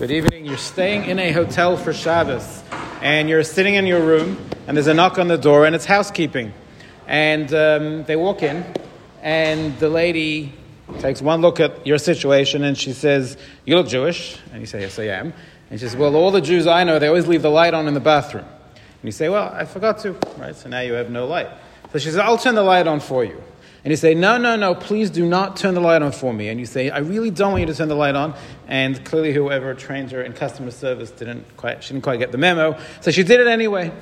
Good evening. You're staying in a hotel for Shabbos, and you're sitting in your room, and there's a knock on the door, and it's housekeeping. And um, they walk in, and the lady takes one look at your situation, and she says, You look Jewish. And you say, Yes, I am. And she says, Well, all the Jews I know, they always leave the light on in the bathroom. And you say, Well, I forgot to, right? So now you have no light. So she says, I'll turn the light on for you. And you say, No, no, no, please do not turn the light on for me. And you say, I really don't want you to turn the light on. And clearly, whoever trained her in customer service didn't quite, she didn't quite get the memo. So she did it anyway.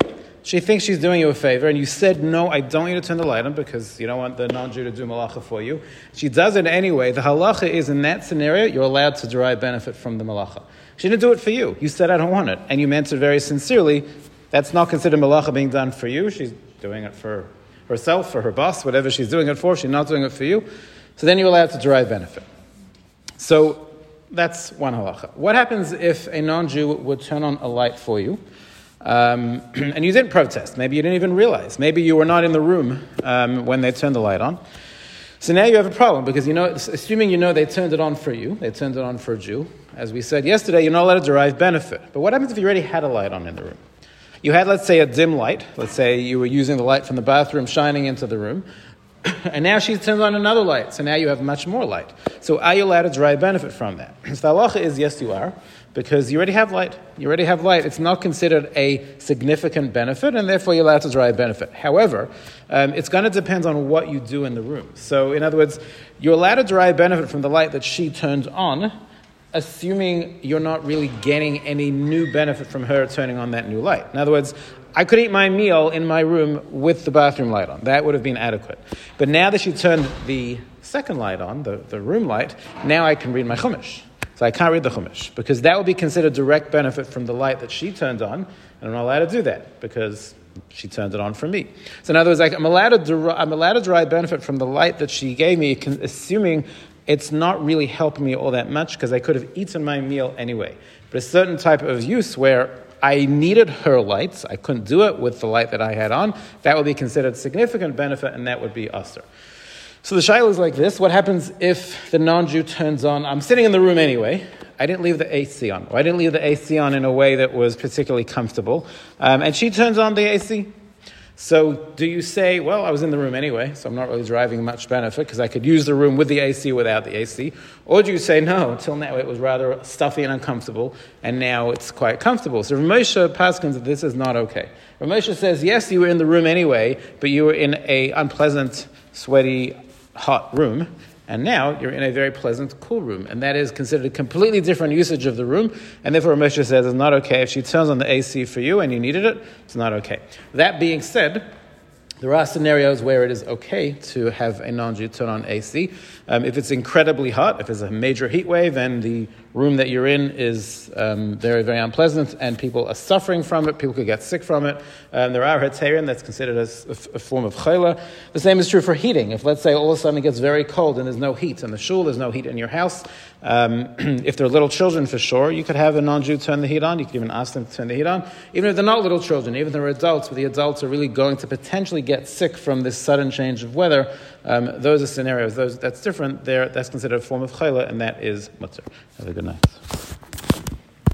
She thinks she's doing you a favor, and you said, No, I don't want you to turn the light on because you don't want the non Jew to do malacha for you. She does it anyway. The halacha is in that scenario, you're allowed to derive benefit from the malacha. She didn't do it for you. You said, I don't want it. And you meant it very sincerely. That's not considered malacha being done for you. She's doing it for herself, for her boss, whatever she's doing it for, she's not doing it for you. So then you're allowed to derive benefit. So that's one halacha. What happens if a non Jew would turn on a light for you? Um, and you didn't protest. Maybe you didn't even realize. Maybe you were not in the room um, when they turned the light on. So now you have a problem because you know, assuming you know they turned it on for you, they turned it on for a Jew. As we said yesterday, you're not allowed to derive benefit. But what happens if you already had a light on in the room? You had, let's say, a dim light. Let's say you were using the light from the bathroom shining into the room. And now she turns on another light. So now you have much more light. So are you allowed to derive benefit from that? So the halacha is yes, you are, because you already have light. You already have light. It's not considered a significant benefit, and therefore you're allowed to derive benefit. However, um, it's going to depend on what you do in the room. So, in other words, you're allowed to derive benefit from the light that she turned on, assuming you're not really getting any new benefit from her turning on that new light. In other words, I could eat my meal in my room with the bathroom light on. That would have been adequate. But now that she turned the second light on, the, the room light, now I can read my Chumash. So I can't read the Chumash because that would be considered direct benefit from the light that she turned on, and I'm not allowed to do that because she turned it on for me. So in other words, I'm, allowed to derive, I'm allowed to derive benefit from the light that she gave me, assuming it's not really helping me all that much because I could have eaten my meal anyway. But a certain type of use where I needed her lights, I couldn't do it with the light that I had on, that would be considered significant benefit and that would be assur. So the shaila is like this what happens if the non Jew turns on? I'm sitting in the room anyway. I didn't leave the AC on. Or I didn't leave the AC on in a way that was particularly comfortable. Um, and she turns on the AC. So, do you say, well, I was in the room anyway, so I'm not really driving much benefit because I could use the room with the AC without the AC? Or do you say, no, until now it was rather stuffy and uncomfortable, and now it's quite comfortable? So, Ramosha paskens that this is not okay. Rav Moshe says, yes, you were in the room anyway, but you were in a unpleasant, sweaty, hot room, and now you're in a very pleasant, cool room. And that is considered a completely different usage of the room. And therefore, a Moshe says it's not okay. If she turns on the AC for you and you needed it, it's not okay. That being said, there are scenarios where it is okay to have a non-Jew turn on AC. Um, if it's incredibly hot, if it's a major heat wave and the room that you're in is um, very, very unpleasant and people are suffering from it, people could get sick from it, um, there are heterim that's considered as a, form of chayla. The same is true for heating. If, let's say, all of a sudden it gets very cold and there's no heat in the shul, there's no heat in your house, um, if they're little children for sure, you could have a non-Jew turn the heat on. You could even ask them to turn the heat on. Even if they're not little children, even if they're adults, but the adults are really going to potentially get sick from this sudden change of weather, um, those are scenarios. Those, that's different. There, that's considered a form of chayla, and that is mutar. Have a good night.